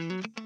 Mm-hmm.